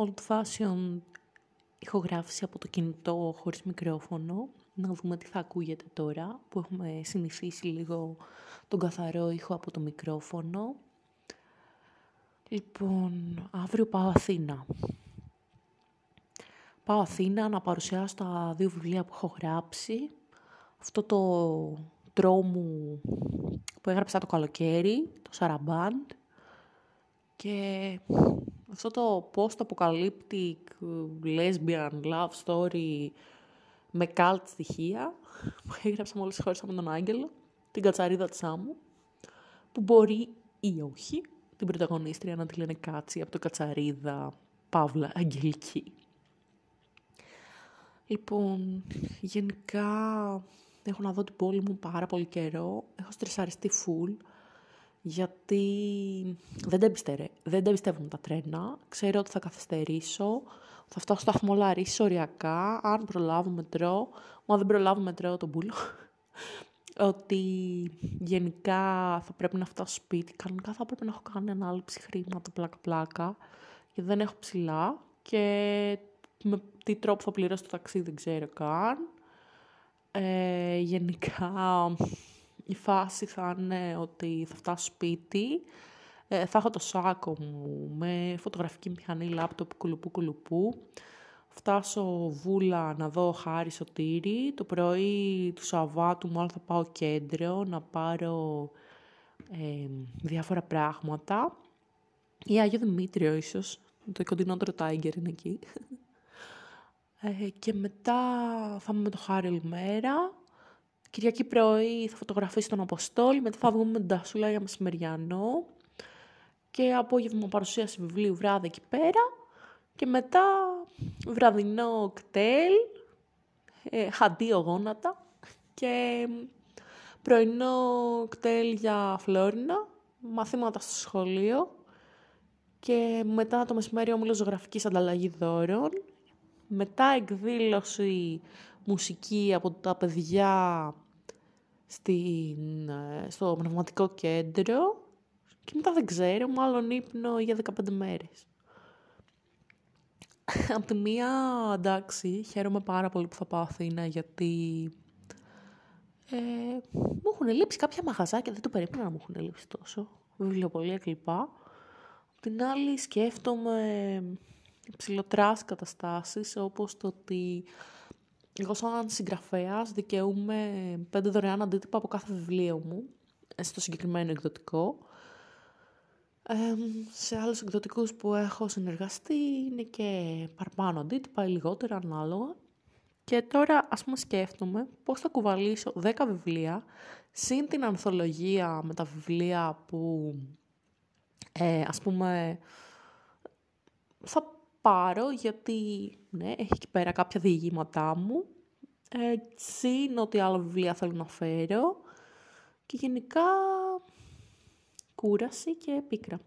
old fashion ηχογράφηση από το κινητό χωρίς μικρόφωνο. Να δούμε τι θα ακούγεται τώρα, που έχουμε συνηθίσει λίγο τον καθαρό ήχο από το μικρόφωνο. Λοιπόν, αύριο πάω Αθήνα. Πάω Αθήνα να παρουσιάσω τα δύο βιβλία που έχω γράψει. Αυτό το τρόμου που έγραψα το καλοκαίρι, το Σαραμπάντ. Και αυτό το post-apocalyptic lesbian love story με cult στοιχεία που έγραψα μόλις χώρισα με τον Άγγελο, την κατσαρίδα της άμμου, που μπορεί ή όχι την πρωταγωνίστρια να τη λένε Κάτσι από το Κατσαρίδα Παύλα Αγγελική. Λοιπόν, γενικά έχω να δω την πόλη μου πάρα πολύ καιρό. Έχω στρεσαριστεί full, γιατί δεν τα, εμπιστεύω, δεν τα εμπιστεύω τα τρένα. Ξέρω ότι θα καθυστερήσω, θα φτάσω στο σταθμό Λαρίση οριακά, αν προλάβω μετρό. Μα δεν προλάβω μετρό τον πουλο. ότι γενικά θα πρέπει να φτάσω σπίτι. Κανονικά θα πρέπει να έχω κάνει ανάληψη χρήματα πλάκα-πλάκα, γιατί δεν έχω ψηλά και με τι τρόπο θα πληρώσω το ταξίδι δεν ξέρω καν. Ε, γενικά η φάση θα είναι ότι θα φτάσω σπίτι, ε, θα έχω το σάκο μου με φωτογραφική μηχανή, λάπτοπ, κουλουπού, κουλουπού. Φτάσω βούλα να δω χάρη σωτήρι. Το πρωί του Σαββάτου μάλλον θα πάω κέντρο να πάρω ε, διάφορα πράγματα. Ή Άγιο Δημήτριο ίσως. Το κοντινότερο Τάιγκερ είναι εκεί. Ε, και μετά θα είμαι με το Χάρη μέρα. Κυριακή πρωί θα φωτογραφίσει τον Αποστόλη, μετά θα βγούμε με την Τασούλα για μεσημεριανό. Και απόγευμα παρουσίαση βιβλίου βράδυ εκεί πέρα. Και μετά βραδινό κτέλ, ε, χαντίο γόνατα και πρωινό κτέλ για Φλόρινα, μαθήματα στο σχολείο. Και μετά το μεσημέρι όμιλος ζωγραφικής ανταλλαγής δώρων. Μετά εκδήλωση μουσική από τα παιδιά στην, ε, στο πνευματικό κέντρο και μετά δεν ξέρω, μάλλον ύπνο για 15 μέρες. από τη μία, εντάξει, χαίρομαι πάρα πολύ που θα πάω Αθήνα γιατί ε, μου έχουν λείψει κάποια μαγαζάκια, δεν το περίμενα να μου έχουν λείψει τόσο, βιβλιοπολία κλπ. Απ' την άλλη σκέφτομαι ψηλοτράς καταστάσεις όπως το ότι εγώ σαν συγγραφέας δικαιούμαι πέντε δωρεάν αντίτυπα από κάθε βιβλίο μου στο συγκεκριμένο εκδοτικό. σε άλλους εκδοτικούς που έχω συνεργαστεί είναι και παραπάνω αντίτυπα ή λιγότερα ανάλογα. Και τώρα ας πούμε σκέφτομαι πώς θα κουβαλήσω 10 βιβλία συν την ανθολογία με τα βιβλία που ε, ας πούμε θα πάρω γιατί ναι, έχει εκεί πέρα κάποια διηγήματά μου. Έτσι είναι ότι άλλα βιβλία θέλω να φέρω. Και γενικά κούραση και πίκρα.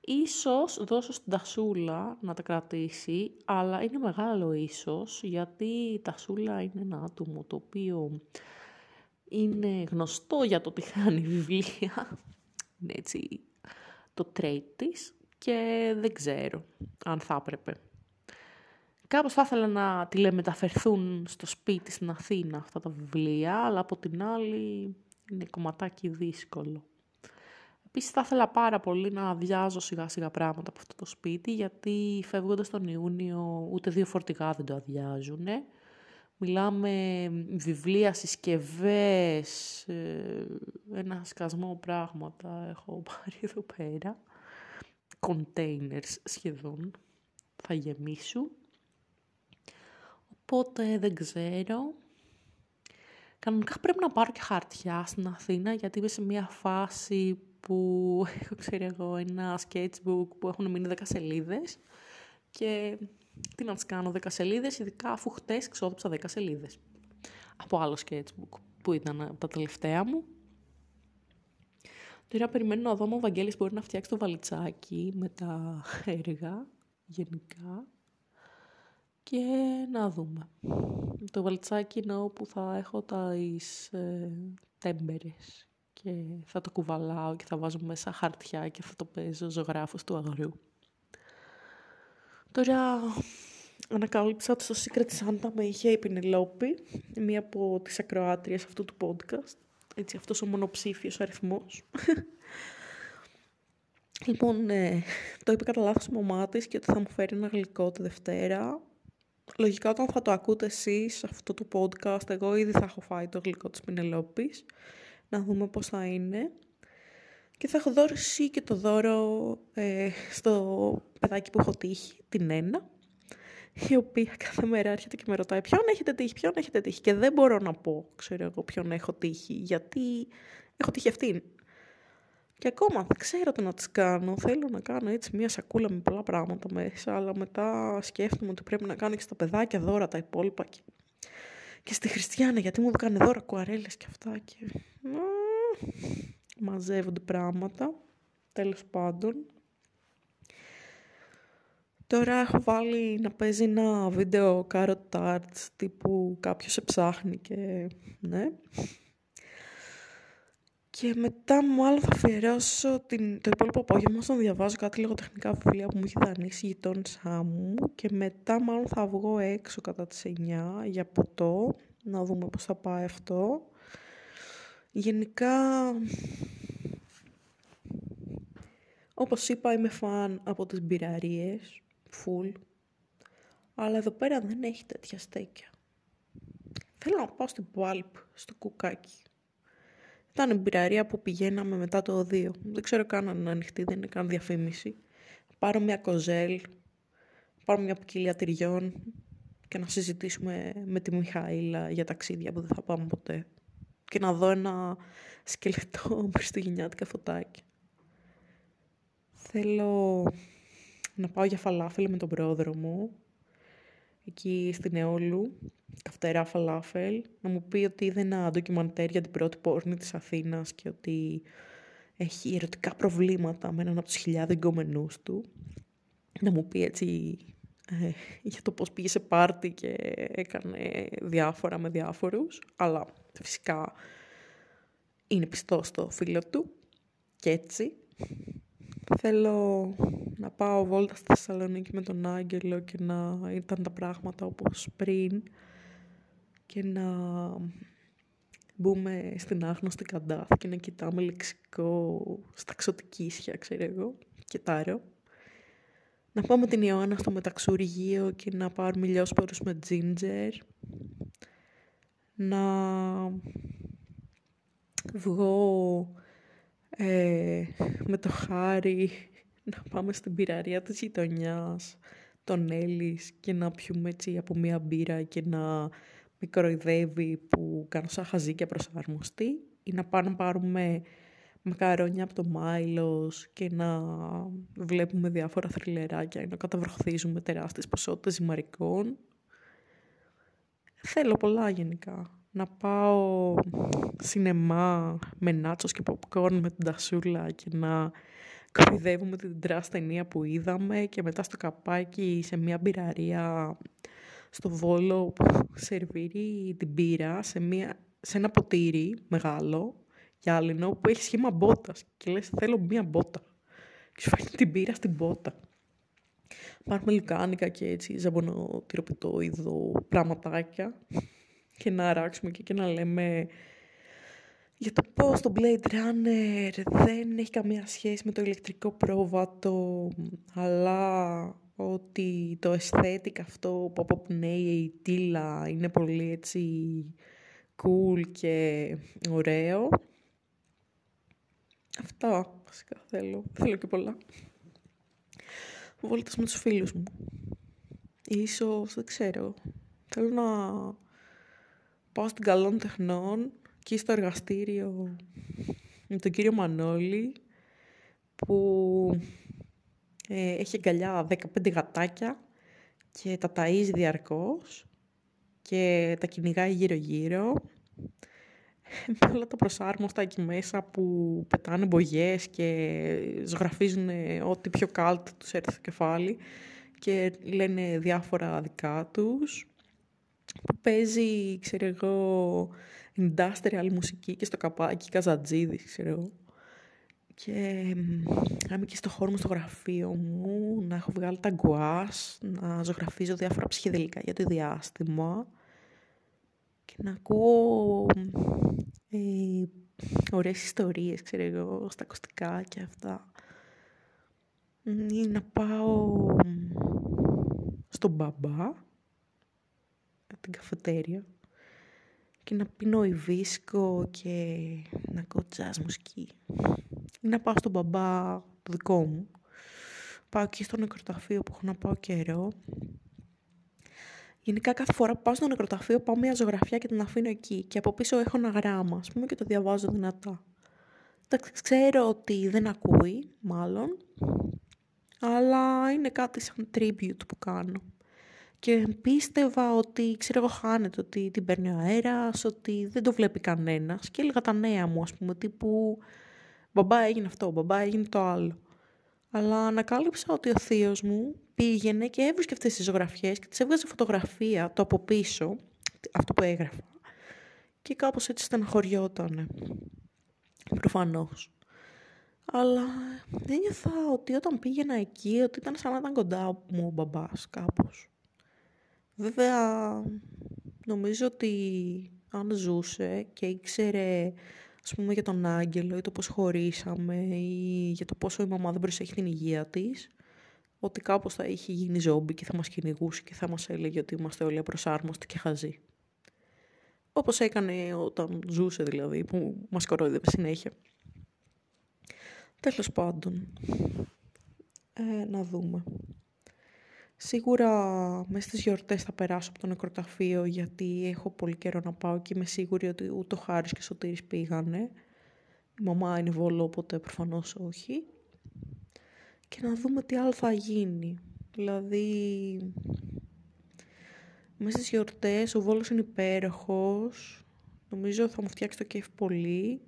Ίσως δώσω στην Τασούλα να τα κρατήσει, αλλά είναι μεγάλο ίσως, γιατί η Τασούλα είναι ένα άτομο το οποίο είναι γνωστό για το ότι χάνει βιβλία. Είναι έτσι το τρέιτ της και δεν ξέρω αν θα έπρεπε. Κάπως θα ήθελα να τηλεμεταφερθούν στο σπίτι στην Αθήνα αυτά τα βιβλία, αλλά από την άλλη είναι κομματάκι δύσκολο. Επίσης θα ήθελα πάρα πολύ να αδειάζω σιγά σιγά πράγματα από αυτό το σπίτι, γιατί φεύγοντας τον Ιούνιο ούτε δύο φορτηγά δεν το αδειάζουν. Μιλάμε βιβλία, συσκευές, ε, ένα σκασμό πράγματα έχω πάρει εδώ πέρα containers σχεδόν θα γεμίσουν. Οπότε δεν ξέρω. Κανονικά πρέπει να πάρω και χαρτιά στην Αθήνα γιατί είμαι σε μια φάση που έχω ξέρω εγώ ένα sketchbook που έχουν μείνει 10 σελίδες και τι να τις κάνω 10 σελίδες ειδικά αφού χτες ξόδεψα 10 σελίδες από άλλο sketchbook που ήταν από τα τελευταία μου Τώρα περιμένω να δω αν ο Βαγγέλης μπορεί να φτιάξει το βαλιτσάκι με τα έργα γενικά και να δούμε. Το βαλιτσάκι είναι όπου θα έχω τα εις, ε, τέμπερες και θα το κουβαλάω και θα βάζω μέσα χαρτιά και θα το παίζω ζωγράφος του αγρού. Τώρα ανακάλυψα ότι στο Secret Santa με είχε η Πινελόπη, μία από τις ακροάτριες αυτού του podcast. Έτσι, αυτός ο μονοψήφιος αριθμός. λοιπόν, ε, το είπε κατά λάθος η μαμά της και ότι θα μου φέρει ένα γλυκό τη Δευτέρα. Λογικά όταν θα το ακούτε εσείς αυτό το podcast, εγώ ήδη θα έχω φάει το γλυκό της Πινελόπης. Να δούμε πώς θα είναι. Και θα έχω δώσει και το δώρο ε, στο παιδάκι που έχω τύχει, την Ένα, η οποία κάθε μέρα έρχεται και με ρωτάει ποιον έχετε τύχει, ποιον έχετε τύχει; Και δεν μπορώ να πω, ξέρω εγώ, ποιον έχω τύχει, γιατί έχω τύχει αυτήν. Και ακόμα δεν ξέρω τι να τις κάνω. Θέλω να κάνω έτσι μια σακούλα με πολλά πράγματα μέσα, αλλά μετά σκέφτομαι ότι πρέπει να κάνω και στα παιδάκια δώρα τα υπόλοιπα. Και, και στη Χριστιανά, γιατί μου έκανε δώρα κουαρέλες και αυτά. Και... μαζεύονται πράγματα. Τέλος πάντων. Τώρα έχω βάλει να παίζει ένα βίντεο Carrot Tarts τύπου κάποιος σε ψάχνει και ναι. Και μετά μάλλον θα αφιερώσω την, το υπόλοιπο απόγευμα να διαβάζω κάτι λογοτεχνικά βιβλία που μου έχει δανείσει η γειτόνισά μου και μετά μάλλον θα βγω έξω κατά τις 9 για ποτό, να δούμε πώς θα πάει αυτό. Γενικά, όπως είπα είμαι φαν από τις μπειραρίες full. Αλλά εδώ πέρα δεν έχει τέτοια στέκια. Θέλω να πάω στην Πάλπ, στο κουκάκι. Ήταν η μπειραρία που πηγαίναμε μετά το 2. Δεν ξέρω καν αν είναι ανοιχτή, δεν είναι καν διαφήμιση. Πάρω μια κοζέλ, πάρω μια ποικιλία τυριών και να συζητήσουμε με τη Μιχαήλα για ταξίδια που δεν θα πάμε ποτέ. Και να δω ένα σκελετό χριστουγεννιάτικα φωτάκι. Θέλω να πάω για φαλάφελ με τον πρόδρομο, εκεί στην Εόλου, καυτερά φαλάφελ, να μου πει ότι είδε ένα ντοκιμαντέρ για την πρώτη πόρνη της Αθήνας και ότι έχει ερωτικά προβλήματα με έναν από τους χιλιάδες εγκομενούς του. Να μου πει έτσι ε, για το πώς πήγε σε πάρτι και έκανε διάφορα με διάφορους, αλλά φυσικά είναι πιστό στο φίλο του και έτσι Θέλω να πάω βόλτα στη Θεσσαλονίκη με τον Άγγελο και να ήταν τα πράγματα όπως πριν και να μπούμε στην άγνωστη καντάθ και να κοιτάμε λεξικό στα ξωτικίσια, ξέρω εγώ, και τάρο. Να πάμε την Ιωάννα στο μεταξουργείο και να πάρουμε λιώσπορους με τζίντζερ. Να βγω ε, με το χάρι να πάμε στην πυραρία της γειτονιάς, τον Έλλης και να πιούμε έτσι από μία μπύρα και να μικροϊδεύει που κάνω σαν χαζίκια προσαρμοστή ή να πάμε να πάρουμε μακαρόνια από το Μάιλος και να βλέπουμε διάφορα θριλεράκια ή να καταβροχθίζουμε τεράστιες ποσότητες ζυμαρικών. Θέλω πολλά γενικά να πάω σινεμά με νάτσος και popcorn με την Τασούλα και να κοροϊδεύουμε την trash που είδαμε και μετά στο καπάκι σε μια μπειραρία στο Βόλο που σερβίρει την μπύρα σε, μια, σε ένα ποτήρι μεγάλο γυάλινο που έχει σχήμα μπότας και λες θέλω μια μπότα και σου φέρνει την μπύρα στην μπότα. Πάρουμε λουκάνικα και έτσι ζαμπονοτυροπιτόιδο πραγματάκια και να αράξουμε και, και να λέμε για το πώς το Blade Runner δεν έχει καμία σχέση με το ηλεκτρικό πρόβατο, αλλά ότι το αισθέτικ αυτό που αποπνέει η τίλα είναι πολύ έτσι cool και ωραίο. Αυτά βασικά θέλω. Θέλω και πολλά. Βόλτας με τους φίλους μου. Ίσως, δεν ξέρω. Θέλω να πάω στην Καλών Τεχνών και στο εργαστήριο με τον κύριο Μανώλη που ε, έχει αγκαλιά 15 γατάκια και τα ταΐζει διαρκώς και τα κυνηγάει γύρω-γύρω. Με όλα τα προσάρμοστα εκεί μέσα που πετάνε μπογιές και ζωγραφίζουν ό,τι πιο κάλτ τους έρθει στο κεφάλι και λένε διάφορα δικά τους που παίζει, ξέρω εγώ, industrial μουσική και στο καπάκι Καζατζίδης, ξέρω εγώ. και να είμαι και στο χώρο μου, στο γραφείο μου, να έχω βγάλει τα γκουάς, να ζωγραφίζω διάφορα ψυχεδελικά για το διάστημα και να ακούω ε, ωραίες ιστορίες, ξέρω εγώ, στα ακουστικά και αυτά. Ή να πάω στον μπαμπά, την καφετέρια και να πίνω υβίσκο και να ακούω τζάζ μουσική. Ή να πάω στον μπαμπά το δικό μου. Πάω εκεί στο νεκροταφείο που έχω να πάω καιρό. Γενικά κάθε φορά που πάω στο νεκροταφείο πάω μια ζωγραφιά και την αφήνω εκεί. Και από πίσω έχω ένα γράμμα, ας πούμε, και το διαβάζω δυνατά. Ξέρω ότι δεν ακούει, μάλλον, αλλά είναι κάτι σαν tribute που κάνω. Και πίστευα ότι, ξέρω εγώ, χάνεται, ότι την παίρνει ο αέρας, ότι δεν το βλέπει κανένας. Και έλεγα τα νέα μου, ας πούμε, τύπου «Μπαμπά έγινε αυτό, μπαμπά έγινε το άλλο». Αλλά ανακάλυψα ότι ο θείος μου πήγαινε και έβρισκε αυτές τις ζωγραφιές και τις έβγαζε φωτογραφία το από πίσω, αυτό που έγραφα. Και κάπως έτσι στεναχωριότανε. Προφανώς. Αλλά ένιωθα ότι όταν πήγαινα εκεί, ότι ήταν σαν να ήταν κοντά μου ο μπαμπάς κάπως. Βέβαια, νομίζω ότι αν ζούσε και ήξερε ας πούμε για τον Άγγελο ή το πώς χωρίσαμε ή για το πόσο η μαμά δεν προσέχει την υγεία της, ότι κάπως θα είχε γίνει ζόμπι και θα μας κυνηγούσε και θα μας έλεγε ότι είμαστε όλοι απροσάρμοστοι και χαζοί. Όπως έκανε όταν ζούσε δηλαδή, που μας κορόιδευε συνέχεια. Τέλος πάντων, ε, να δούμε. Σίγουρα μέσα στις γιορτές θα περάσω από το νεκροταφείο γιατί έχω πολύ καιρό να πάω και είμαι σίγουρη ότι ούτε ο Χάρης και ο Σωτήρης πήγανε. Η μαμά είναι βόλο οπότε προφανώς όχι. Και να δούμε τι άλλο θα γίνει. Δηλαδή, μέσα στις γιορτές ο Βόλος είναι υπέροχος. Νομίζω θα μου φτιάξει το κέφι πολύ.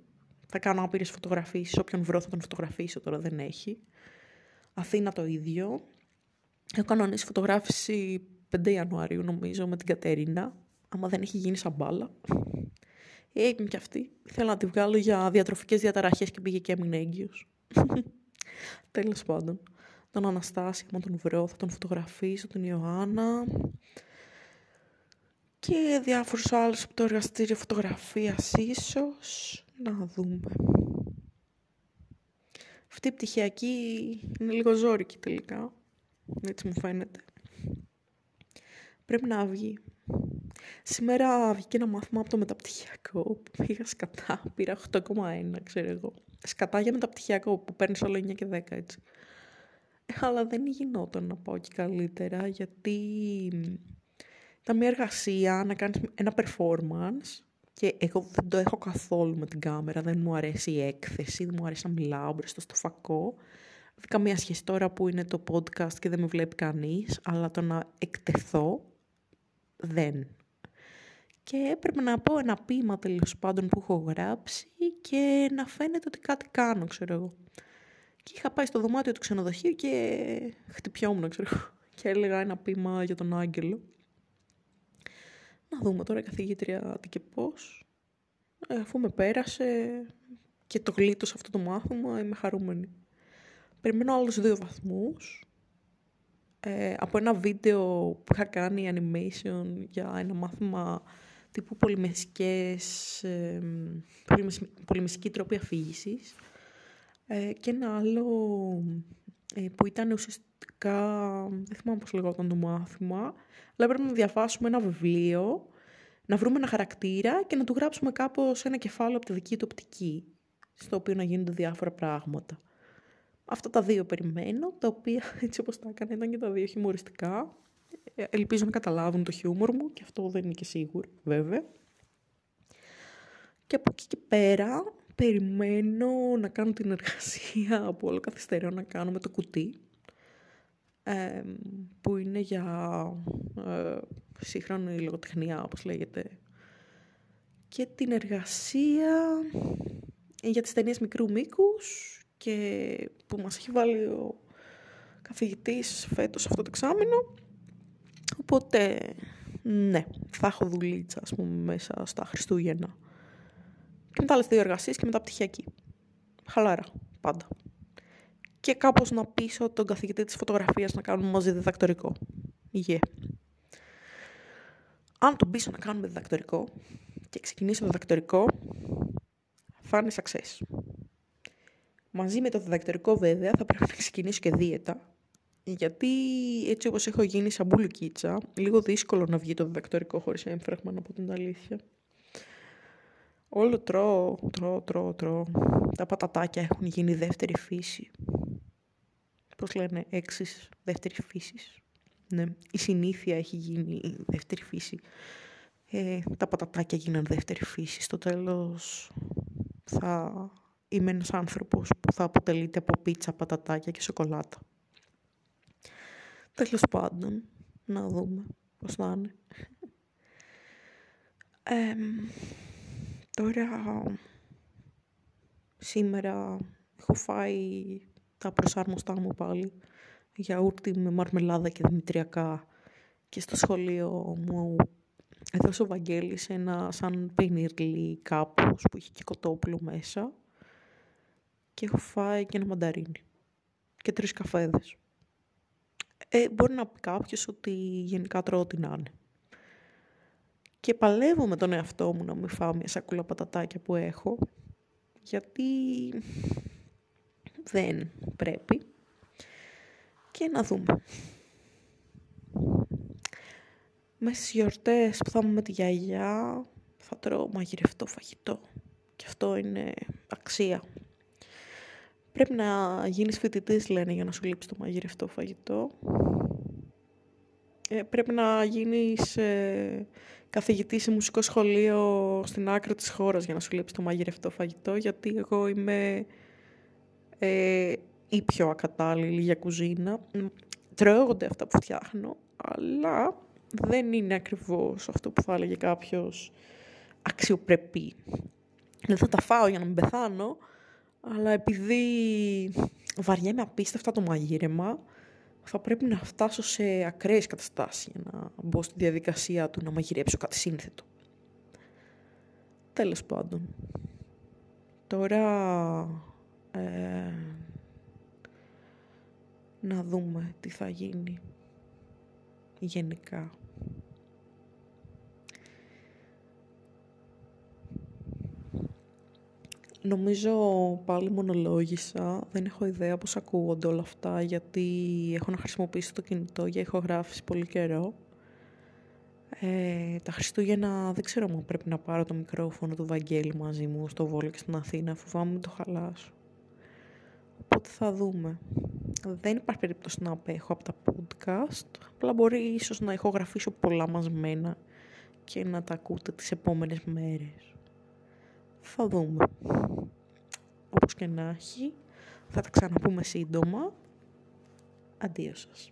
Θα κάνω άπειρες φωτογραφίσεις. Όποιον βρω θα τον φωτογραφίσω, τώρα δεν έχει. Αθήνα το ίδιο. Έχω κανονίσει φωτογράφηση 5 Ιανουαρίου νομίζω με την Κατερίνα. Άμα δεν έχει γίνει σαν μπάλα. Έγινε και αυτή. Θέλω να τη βγάλω για διατροφικές διαταραχές και πήγε και έμεινε έγκυος. Τέλος πάντων. Τον Αναστάση, άμα τον βρω, θα τον φωτογραφίσω, τον Ιωάννα. Και διάφορους άλλους από το εργαστήριο φωτογραφίας ίσως. Να δούμε. Αυτή η πτυχιακή είναι λίγο ζόρικη τελικά. Έτσι μου φαίνεται. Πρέπει να βγει. Σήμερα βγήκε ένα μάθημα από το μεταπτυχιακό που πήγα σκατά. Πήρα 8,1 ξέρω εγώ. Σκατά για μεταπτυχιακό που παίρνεις όλο 9 και 10 έτσι. Ε, αλλά δεν γινόταν να πάω και καλύτερα γιατί ήταν μια εργασία να κάνεις ένα performance και εγώ δεν το έχω καθόλου με την κάμερα, δεν μου αρέσει η έκθεση, δεν μου αρέσει να μιλάω μπροστά στο φακό καμία σχέση τώρα που είναι το podcast και δεν με βλέπει κανείς, αλλά το να εκτεθώ δεν. Και έπρεπε να πω ένα ποίημα τέλος πάντων που έχω γράψει και να φαίνεται ότι κάτι κάνω, ξέρω εγώ. Και είχα πάει στο δωμάτιο του ξενοδοχείου και χτυπιόμουν, ξέρω εγώ. Και έλεγα ένα ποίημα για τον Άγγελο. Να δούμε τώρα η καθηγήτρια τι και πώς. Ε, αφού με πέρασε και το γλίτωσα αυτό το μάθημα, είμαι χαρούμενη. Περιμένω άλλους δύο βαθμούς. Ε, από ένα βίντεο που είχα κάνει animation για ένα μάθημα τύπου πολυμεσικές, ε, πολυμεσική τρόπη αφήγησης ε, και ένα άλλο ε, που ήταν ουσιαστικά, δεν θυμάμαι πώς λεγόταν το μάθημα, αλλά έπρεπε να διαβάσουμε ένα βιβλίο, να βρούμε ένα χαρακτήρα και να του γράψουμε κάπως ένα κεφάλαιο από τη δική του οπτική, στο οποίο να γίνονται διάφορα πράγματα. Αυτά τα δύο περιμένω, τα οποία έτσι όπως τα έκανα ήταν και τα δύο χιουμοριστικά. Ε, ελπίζω να καταλάβουν το χιούμορ μου και αυτό δεν είναι και σίγουρο βέβαια. Και από εκεί και πέρα περιμένω να κάνω την εργασία που όλο καθυστερώ να κάνω με το κουτί. που είναι για ε, σύγχρονη λογοτεχνία όπως λέγεται. Και την εργασία για τις ταινίες μικρού μήκους και που μας έχει βάλει ο καθηγητής φέτος αυτό το εξάμεινο. Οπότε, ναι, θα έχω δουλίτσα, ας πούμε, μέσα στα Χριστούγεννα. Και μετά άλλες δύο εργασίες και μετά πτυχιακή. Χαλάρα. πάντα. Και κάπως να πείσω τον καθηγητή της φωτογραφίας να κάνουμε μαζί διδακτορικό. Yeah. Αν τον πείσω να κάνουμε διδακτορικό και ξεκινήσω διδακτορικό, θα είναι success. Μαζί με το διδακτορικό βέβαια θα πρέπει να ξεκινήσω και δίαιτα, γιατί έτσι όπως έχω γίνει σαν μπουλουκίτσα, λίγο δύσκολο να βγει το διδακτορικό χωρίς έμφραγμα, να πω την αλήθεια. Όλο τρώω, τρώω, τρώω, τρώω. Τα πατατάκια έχουν γίνει δεύτερη φύση. Πώς λένε, έξις δεύτερης φύσης. Ναι, η συνήθεια έχει γίνει δεύτερη φύση. Ε, τα πατατάκια γίνανε δεύτερη φύση. Στο τέλος θα είμαι ένας άνθρωπος που θα αποτελείται από πίτσα, πατατάκια και σοκολάτα. Τέλος πάντων, να δούμε πώς θα είναι. τώρα, σήμερα έχω φάει τα προσάρμοστά μου πάλι. Γιαούρτι με μαρμελάδα και δημητριακά. Και στο σχολείο μου έδωσε ο Βαγγέλης ένα σαν πενιρλί κάπως που είχε και κοτόπουλο μέσα. Και έχω φάει και ένα μανταρίνι. Και τρεις καφέδες. Ε, μπορεί να πει κάποιος ότι γενικά τρώω ό,τι να είναι. Και παλεύω με τον εαυτό μου να μην φάω μια σακούλα πατατάκια που έχω, γιατί δεν πρέπει. Και να δούμε. Μέσα στις γιορτές που θα είμαι με τη γιαγιά, θα τρώω μαγειρευτό φαγητό. Και αυτό είναι αξία. Πρέπει να γίνεις φοιτητής, λένε, για να σου λείψει το μαγειρευτό φαγητό. Ε, πρέπει να γίνεις ε, καθηγητής σε μουσικό σχολείο στην άκρη της χώρας για να σου λείψει το μαγειρευτό φαγητό, γιατί εγώ είμαι ε, η πιο ακατάλληλη για κουζίνα. Τρώγονται αυτά που φτιάχνω, αλλά δεν είναι ακριβώς αυτό που θα έλεγε κάποιος αξιοπρεπή. Δεν θα τα φάω για να μην πεθάνω, αλλά επειδή βαριέμαι απίστευτα το μαγείρεμα, θα πρέπει να φτάσω σε ακραίες καταστάσεις για να μπω στη διαδικασία του να μαγειρέψω κάτι σύνθετο. Τέλος πάντων. Τώρα... Ε, να δούμε τι θα γίνει γενικά. Νομίζω πάλι μονολόγησα, δεν έχω ιδέα πώς ακούγονται όλα αυτά γιατί έχω να χρησιμοποιήσω το κινητό για ηχογράφηση πολύ καιρό. Ε, τα Χριστούγεννα δεν ξέρω αν πρέπει να πάρω το μικρόφωνο του Βαγγέλη μαζί μου στο Βόλιο και στην Αθήνα, φοβάμαι το χαλάσω. Οπότε θα δούμε. Δεν υπάρχει περίπτωση να απέχω από τα podcast, απλά μπορεί ίσως να ηχογραφήσω πολλά μαζμένα και να τα ακούτε τις επόμενες μέρες. Θα δούμε. Όπως και να έχει, θα τα ξαναπούμε σύντομα. Αντίο σας.